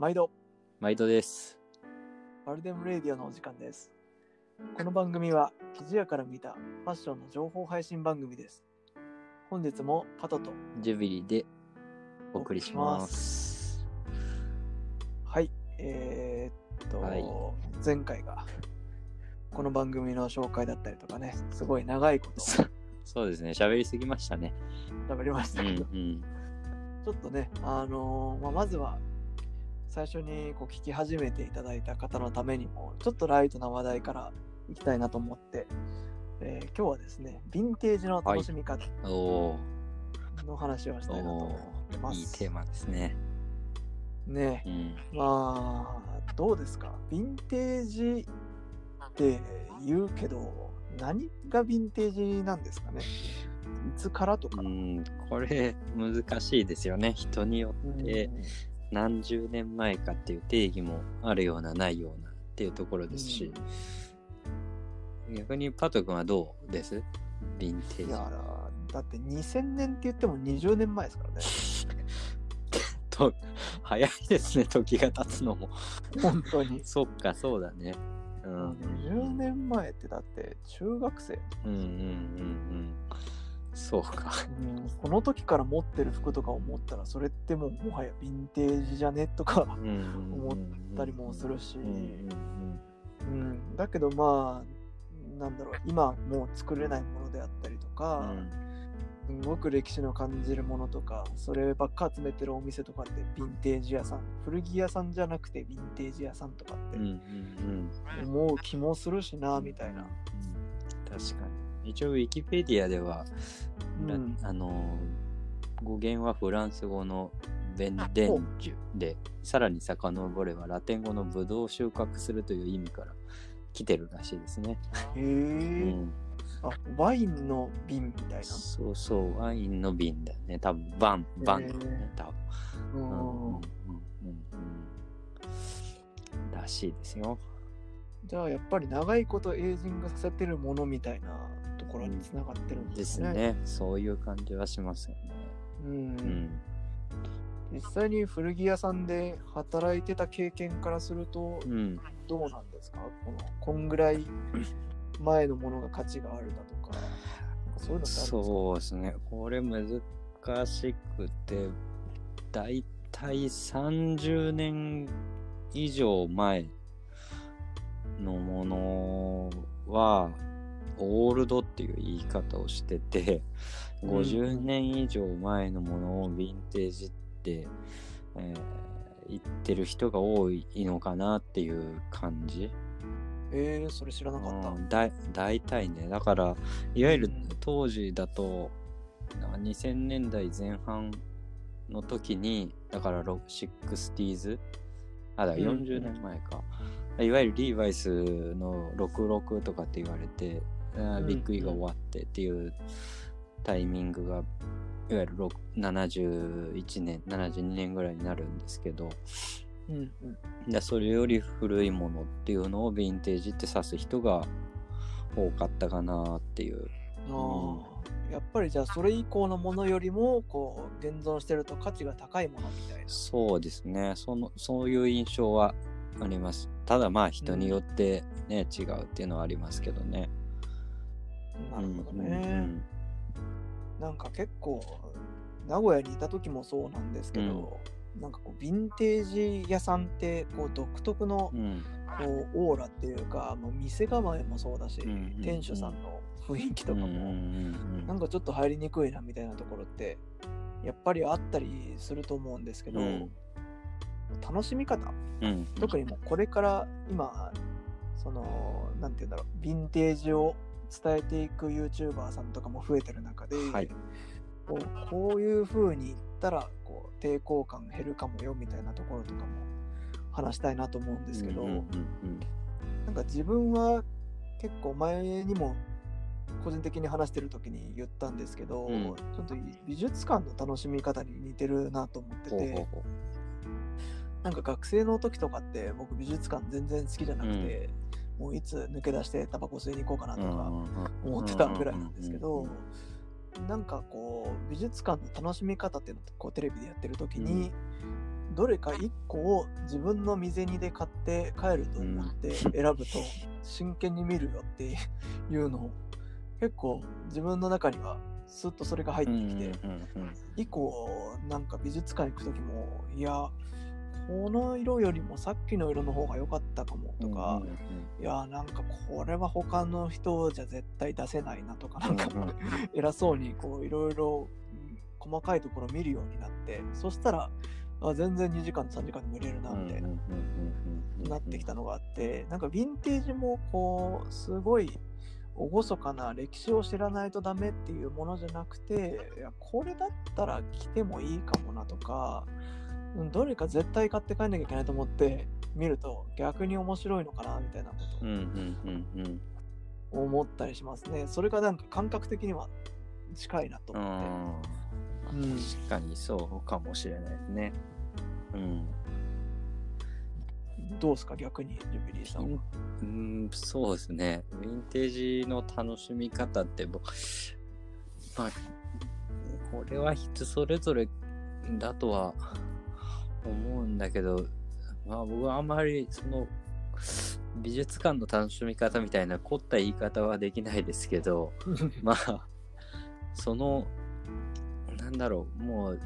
毎度、毎度です。バルデムレディオのお時間です。この番組は、記事屋から見たファッションの情報配信番組です。本日もパトとジュビリでお送りします。はい、えーっと、はい前回がこの番組の紹介だったりとかね、すごい長いことそそうですね、喋りすぎましたね。喋りましうんたけど、うん。ちょっとね、あのーまあ、まずは最初にこう聞き始めていただいた方のためにも、ちょっとライトな話題からいきたいなと思って、えー今日はですね、ヴィンテージの楽しみ方の話をしたいなと思ってます。いいテーマですね。ねうん。まあ、どうですか？ヴィンテージって言うけど、何がヴィンテージなんですかね？いつからとか。うん、これ難しいですよね。人にようんって何十年前かっていう定義もあるようなないようなっていうところですし、逆にパト君はどうです？ヴィンテージ。いやだって2000年って言っても20年前ですからね。と早いですね、時が経つのも。本当に。そっか、そうだね。うん。20年前ってだって中学生、うんうんうんうん。そうか。うん、この時から持ってる服とか思ったらそれってもうもはやヴィンテージじゃね？とか思思ったりもするし、うんだけどまあなんだろう今もう作れないものであったりとうか、んすごく歴史の感じるものとかそればっか集めてるお店とかってヴィンテージ屋さん古着屋さんじゃなくてヴィンテージ屋さんとかって思う気もするしなみたいな。確かに。一応、ウィキペディアでは、ラうんあの、語源はフランス語のベンデンジュで、さらに遡ればラテン語のブドウを収穫するという意味から来てるらしいですね。へえ、うん、あワインの瓶みたいな。そうそう、ワインの瓶だよね。多分バン、バンだよね多分。ううんうんらしいですよ。じゃあやっぱり長いことエイジングさせてるものみたいなところにつながってるんでですね。すね。そういう感じはしますよね。うんうん。実際に古着屋さんで働いてた経験からするとうん。どうなんですか？このこんぐらい前のものが価値があるだとかそういうのってあるんですか？そうですね。これ難しくて、だいたい30年以上前のものは、オールドっていう言い方をしてて、うん。50年以上前のものをヴィンテージって、えー言ってる人が多いのかなっていう感じ。えー、それ知らなかった。うんだ大体ね。だからいわゆるうん。当時だと、な2000年代前半の時にだからロ 60s あだからうん。40年前か、いわゆるリーバイスの66とかって言われて、あうんビッグイが終わってっていうタイミングがいわゆる6 71年72年ぐらいになるんですけど、うんうんでそれより古いものっていうのをヴィンテージって指す人が多かったかなっていう。あーやっぱりじゃあそれ以降のものよりもこう現存してると価値が高いものみたいな。そうですね。そのそういう印象はあります。ただまあ人によってね、違うっていうのはありますけどね。なるほどうん。ね。なんか結構名古屋にいた時もそうなんですけど、なんかこうヴィンテージ屋さんってこう独特のうん。うんこうオーラっていうか、もう店構えもそうだし、うんうんうん。店主さんの雰囲気とかも、うんうんうんなんかちょっと入りにくいなみたいなところってやっぱりあったりすると思うんですけど、うん。楽しみ方うん。特にもうこれから今そのなんて言うんだろうヴィンテージを伝えていく YouTuber さんとかも増えてる中で、はい。こうこういう風に言ったらこう抵抗感減るかもよみたいなところとかも話したいなと思うんですけど、うんうんなんか自分は結構前にも個人的に話してる時に言ったんですけど、うん。ちょっと美術館の楽しみ方に似てるなと思っててほうほうほなんか学生の時とかって僕美術館全然好きじゃなくて、もういつ抜け出してタバコ吸いに行こうかなとか思ってたぐらいなんですけど、なんかこう美術館の楽しみ方っていうのをこうテレビでやってる時に、どれか1個を自分の身銭で買って帰ると思って選ぶと真剣に見るよって いうのを結構自分の中にはスッとそれが入ってきて、以降なんか美術館行く時もいやこの色よりもさっきの色の方が良かったかもとか、いやなんかこれは他の人じゃ絶対出せないなとかなんか偉そうにこういろいろ細かいところ見るようになってそしたらあ全然2時間3時間でも入れるなみたいななってきたのがあってなんかヴィンテージもこうすごい厳かな歴史を知らないとダメっていうものじゃなくていやこれだったら着てもいいかもなとかどれか絶対買って帰んなきゃいけないと思って見ると逆に面白いのかなみたいなことを思ったりしますね。それがなんか感覚的には近いなと思って。うん、確かにそうかもしれないですね。うん。どうですか逆にジュビリーさんは？うん、そうですね。ヴィンテージの楽しみ方って僕、まあ、これは人それぞれだとは思うんだけど、まあ僕はあんまりその美術館の楽しみ方みたいな凝った言い方はできないですけど、まあ、そのなんだろう、もう、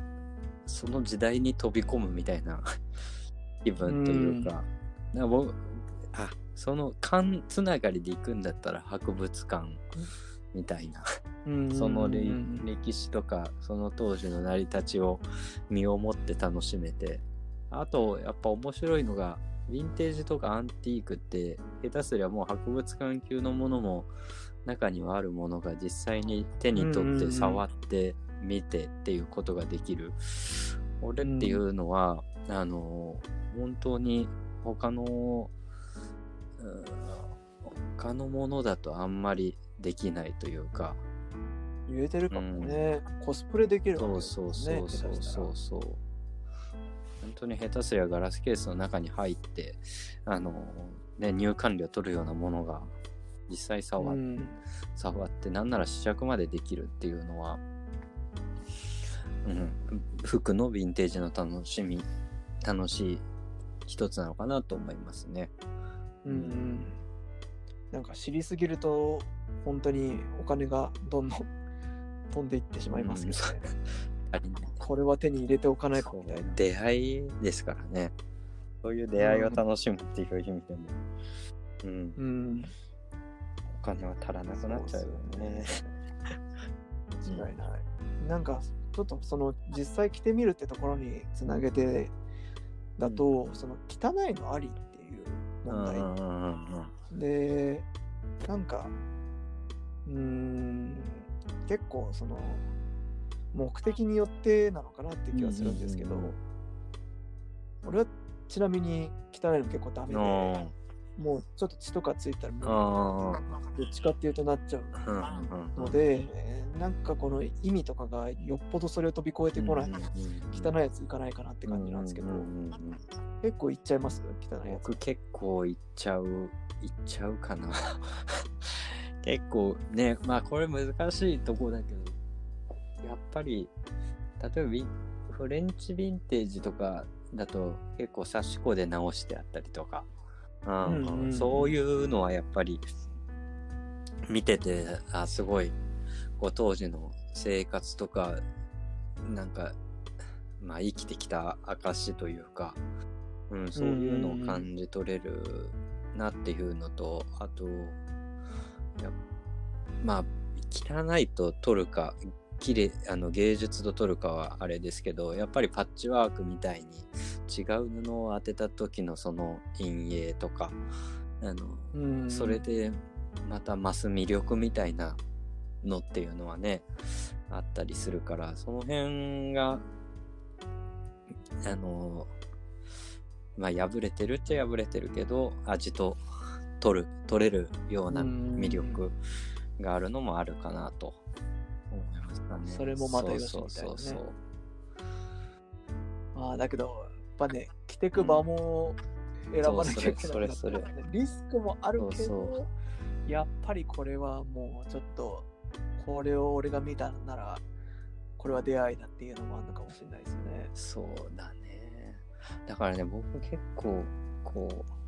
その時代に飛び込むみたいな気分というか、うん、か僕あその勘つながりで行くんだったら博物館みたいなその歴史とかその当時の成り立ちを身をもって楽しめてあとやっぱ面白いのがヴィンテージとかアンティークって下手すりゃもう博物館級のものも中にはあるものが実際に手に取って触って見てっていうことができる。俺っていうのは、うん、あの、本当に他の、他のものだとあんまりできないというか。言えてるかもね。うん、コスプレできるわけですね。そうそうそうそうそう。本当に下手すりゃガラスケースの中に入って、あの、ね、入館料取るようなものが実際触って、うん、触って、なんなら試着までできるっていうのは、うん、服のヴィンテージの楽しみ、楽しい一つなのかなと思いますね。うん、なんか知りすぎると、本当にお金がどんどん飛んでいってしまいますけどね。うん、これは手に入れておかないとみたいな。出会いですからね。そういう出会いを楽しむっていう意味でも。うん。うん、お金は足らなくなっちゃうよね。間違いない。なんかちょっとその実際着てみるってところにつなげてだと、うん、その汚いのありっていう問題、でなんかうん結構その目的によってなのかなって気はするんですけど、俺はちなみに汚いの結構ダメで、もうちょっと血とかついたらもうどっちかっていうとなっちゃうので、なんかこの意味とかがよっぽどそれを飛び越えてこないと汚いやついかないかなって感じなんですけど、結構いっちゃいます？汚いやつ。僕結構いっちゃう、いっちゃうかな。結構ね、まあこれ難しいとこだけど、やっぱり、例えばフレンチヴィンテージとかだと結構差し子で直してあったりとか、うんそういうのはやっぱり見てて、あ、すごいこう当時の生活とか、なんか、まあ生きてきた証というか、うん、そういうのを感じ取れるなっていうのと、あと、まあ、汚いと取るか、綺麗あの芸術と取るかはあれですけどやっぱりパッチワークみたいに違う布を当てた時のその陰影とかあのそれでまた増す魅力みたいなのっていうのはね、あったりするから、その辺が、あの、まあ、破れてるっちゃ破れてるけど、味と取る、取れるような魅力があるのもあるかなと思いましたね。それもまたよしみたいな、ね。そうそうそうまあ、だけど、やっぱね、着てく場も選ばなきゃいけない、ね、それリスクもあるけど、やっぱりこれはもうちょっとこれを俺が見たなら、これは出会いだっていうのもあるのかもしれないですよね。そうだね。だからね、僕結構、こう、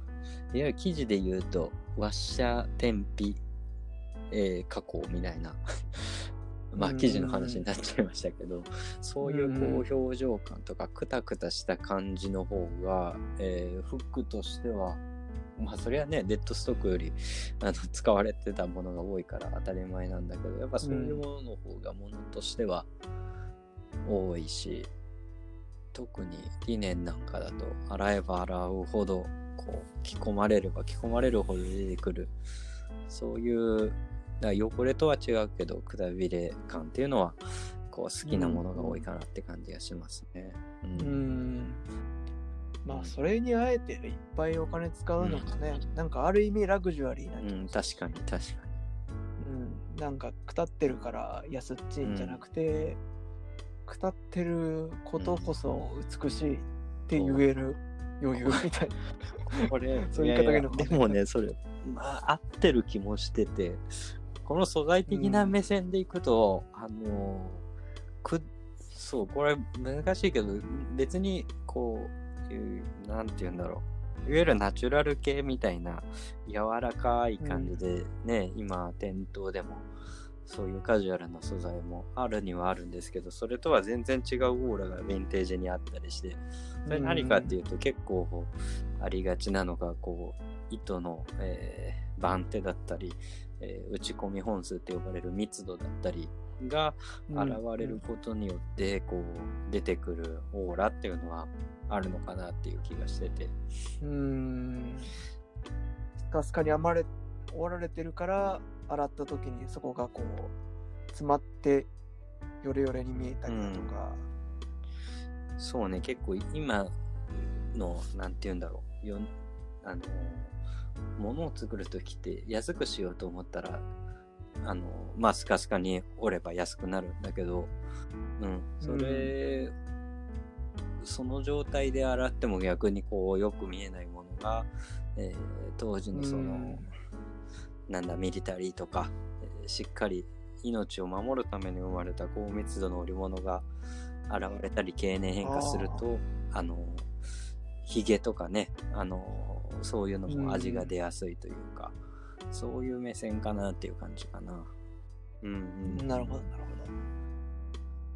いわゆる記事で言うと、ワッシャー天日、えー加工みたいな、まあうん記事の話になっちゃいましたけど、そういうこう表情感とか、クタクタした感じの方が、えーフックとしては、まあそれはね、デッドストックよりあの使われてたものが多いから当たり前なんだけど、やっぱそういうものの方がものとしては多いし、特に理念なんかだと洗えば洗うほどこう着込まれれば着込まれるほど出てくる。そういうだ汚れとは違うけどくたびれ感っていうのはこう好きなものが多いかなって感じがしますね。ううん。ん。まあ、それにあえていっぱいお金使うのもね、なんかある意味ラグジュアリーな気うん確かに確かうん、なんか、くたってるから安っちいんじゃなくて、くたってることこそ美しいって言える余裕。みたいな。に。これそういう言い方がいいのか。ややでもねそれまあ合ってる気もしててこの素材的な目線でいくと、あのくそうこれ難しいけど別にこういうなんて言うんだろう。いわゆるナチュラル系みたいな柔らかい感じでね、今店頭でもそういうカジュアルな素材もあるにはあるんですけどそれとは全然違うオーラがヴィンテージにあったりしてそれ何かっていうと結構ありがちなのがこう糸の、えー番手だったり、えー打ち込み本数って呼ばれる密度だったりがうん。現れることによってこう出てくるオーラっていうのはあるのかなっていう気がしてて。うん。スカスカに編まれ、折られてるから、洗った時にそこがこう、詰まって、ヨレヨレに見えたりだとか。そうね。結構今のなんて言うんだろう。よあの物を作る時って安くしようと思ったらあのまあスカスカに折れば安くなるんだけどうん。それ、その状態で洗っても逆にこうよく見えないものが、えー当時のその、うんなんだミリタリーとか、えーしっかり命を守るために生まれた高密度の織物が現れたり経年変化するとあのヒゲとかねあのそういうのも味が出やすいというか、そういう目線かなっていう感じかな。うんうん、なるほど、なる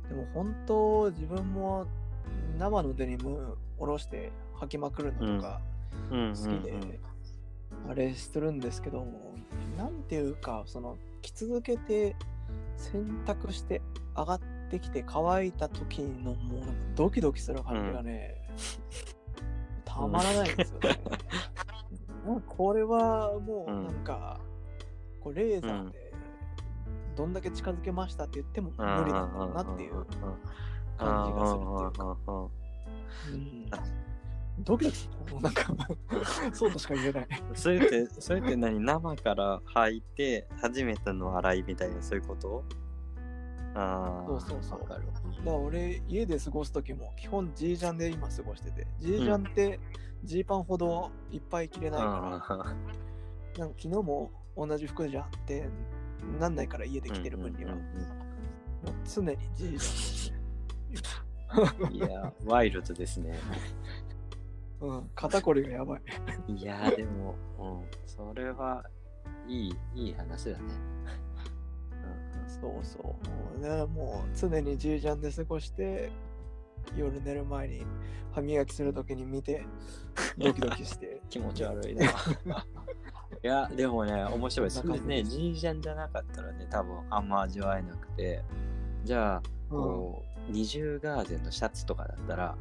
ほど。でも本当、自分も生のデニム下ろして履きまくるのとか好好きで、あれするんですけど、なんていうか、その、着続けて洗濯して上がってきて乾いた時のもうドキドキする感じがね、たまらないんですよね。これはもうなんか、こうレーザーでどんだけ近づけましたって言っても無理なんだろうなっていう感じがするっていうか。うんドキドキする。もうなんか、そうとしか言えない。それって、それって何生から履いて初めての洗いみたいなそういうこと？ああ。そうそうそう。だから俺、家で過ごす時も基本 G ジャンで今過ごしてて、G ジャンってジーパンほどいっぱい着れないから、あなんか昨日も同じ服じゃんってなんないから家でー着てる分には、常に G ジャンでいや、ワイルドですね。うん、肩こりがやばい。いや、でも、うん、それはいい、いい話だね。そうそう。もうね、もう常に G ジャンで過ごして、夜寝る前に歯磨きするときに見て、ドキドキして。気持ち悪いな。いや、でもね、面白い。それね、じ G ジャンじゃなかったらね、多分あんま味わえなくて、じゃあ、こう、二重ガーゼンのシャツとかだったら、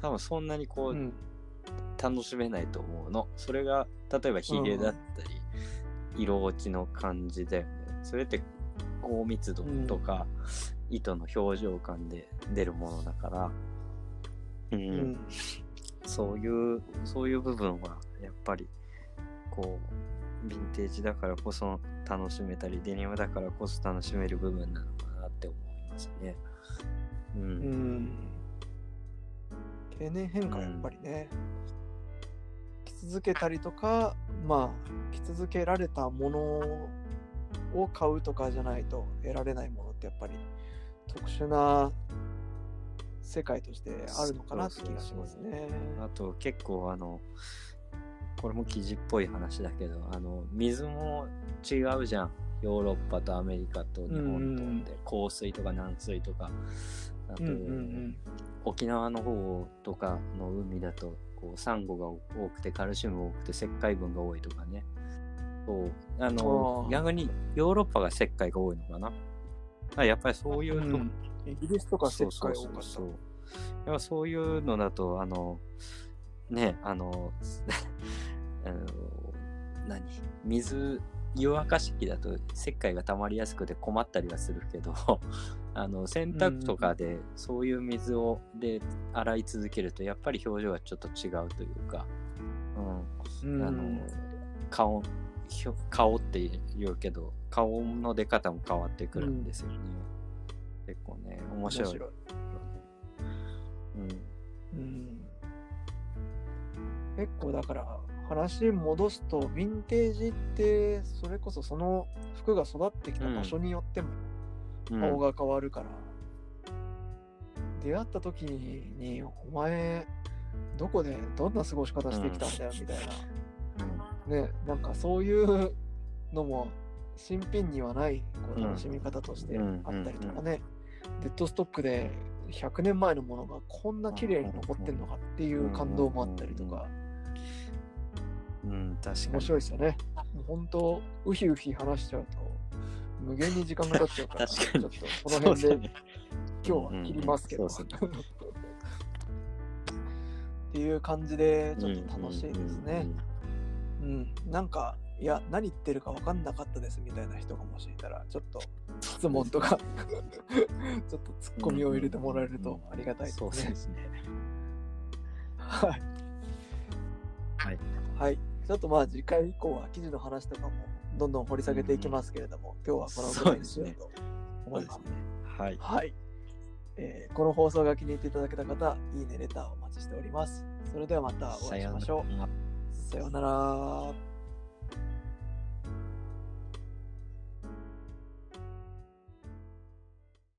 多分そんなにこう、うん。楽しめないと思うの。それが、例えばヒゲだったり、色落ちの感じだよね。それって高密度とか、糸の表情感で出るものだから、うんうん。そういう、そういう部分は、やっぱり、こう、ヴィンテージだからこそ楽しめたり、デニムだからこそ楽しめる部分なのかなって思いますね。うん。うん。経年変化はやっぱりね、着続けたりとか、まあ、着続けられたものを買うとかじゃないと得られないものってやっぱり特殊な世界としてあるのかなって気がしますね。あと結構あの、これも記事っぽい話だけど、あの、水も違うじゃん。ヨーロッパとアメリカと日本とで、香水とか軟水とか、あと、沖縄の方とかの海だとこうサンゴが多くてカルシウム多くて石灰分が多いとかね。そう。あの逆にヨーロッパが石灰が多いのかな。あやっぱりそういうと、うん。イギリスとか石そう灰多かったそう。そうそう。やっぱそういうのだとあのねあの あの何？水湯沸かし器だと石灰が溜まりやすくて困ったりはするけどあの洗濯とかでそういう水をで洗い続けるとやっぱり表情がちょっと違うというか、うん。うん、あの顔顔って言うけど顔の出方も変わってくるんですよね、結構ね面白い。面白い。うん。うん。結構だから話戻すとヴィンテージってそれこそその服が育ってきた場所によってもうん顔が変わるから、出会った時にお前どこでどんな過ごし方してきたんだよみたいな、ねなんかそういうのも新品にはないこううん楽しみ方としてうん。あったりとかね、デッドストックで100年前のものがこんな綺麗に残ってんのかっていう感動もあったりとか、うん、うん、確かに。面白いですよね。もう本当、ウヒウヒ話しちゃうと、無限に時間が経っちゃうから、確かにちょっとこの辺で、今日は切りますけど。うんうんそうっていう感じで、ちょっと楽しいですね。うん、なんか、いや、何言ってるか分かんなかったですみたいな人がもしいたら、ちょっと質問とか、ちょっとツッコミを入れてもらえるとありがたいですねそうで。すね。はい。はい。はい。ちょっとまあ次回以降は記事の話とかもどんどん掘り下げていきますけれども、今日はこのぐらいにしようと思います。はい。はい、えーこの放送が気に入っていただけた方、いいね、レターをお待ちしております。それではまたお会いしましょう。さようなら。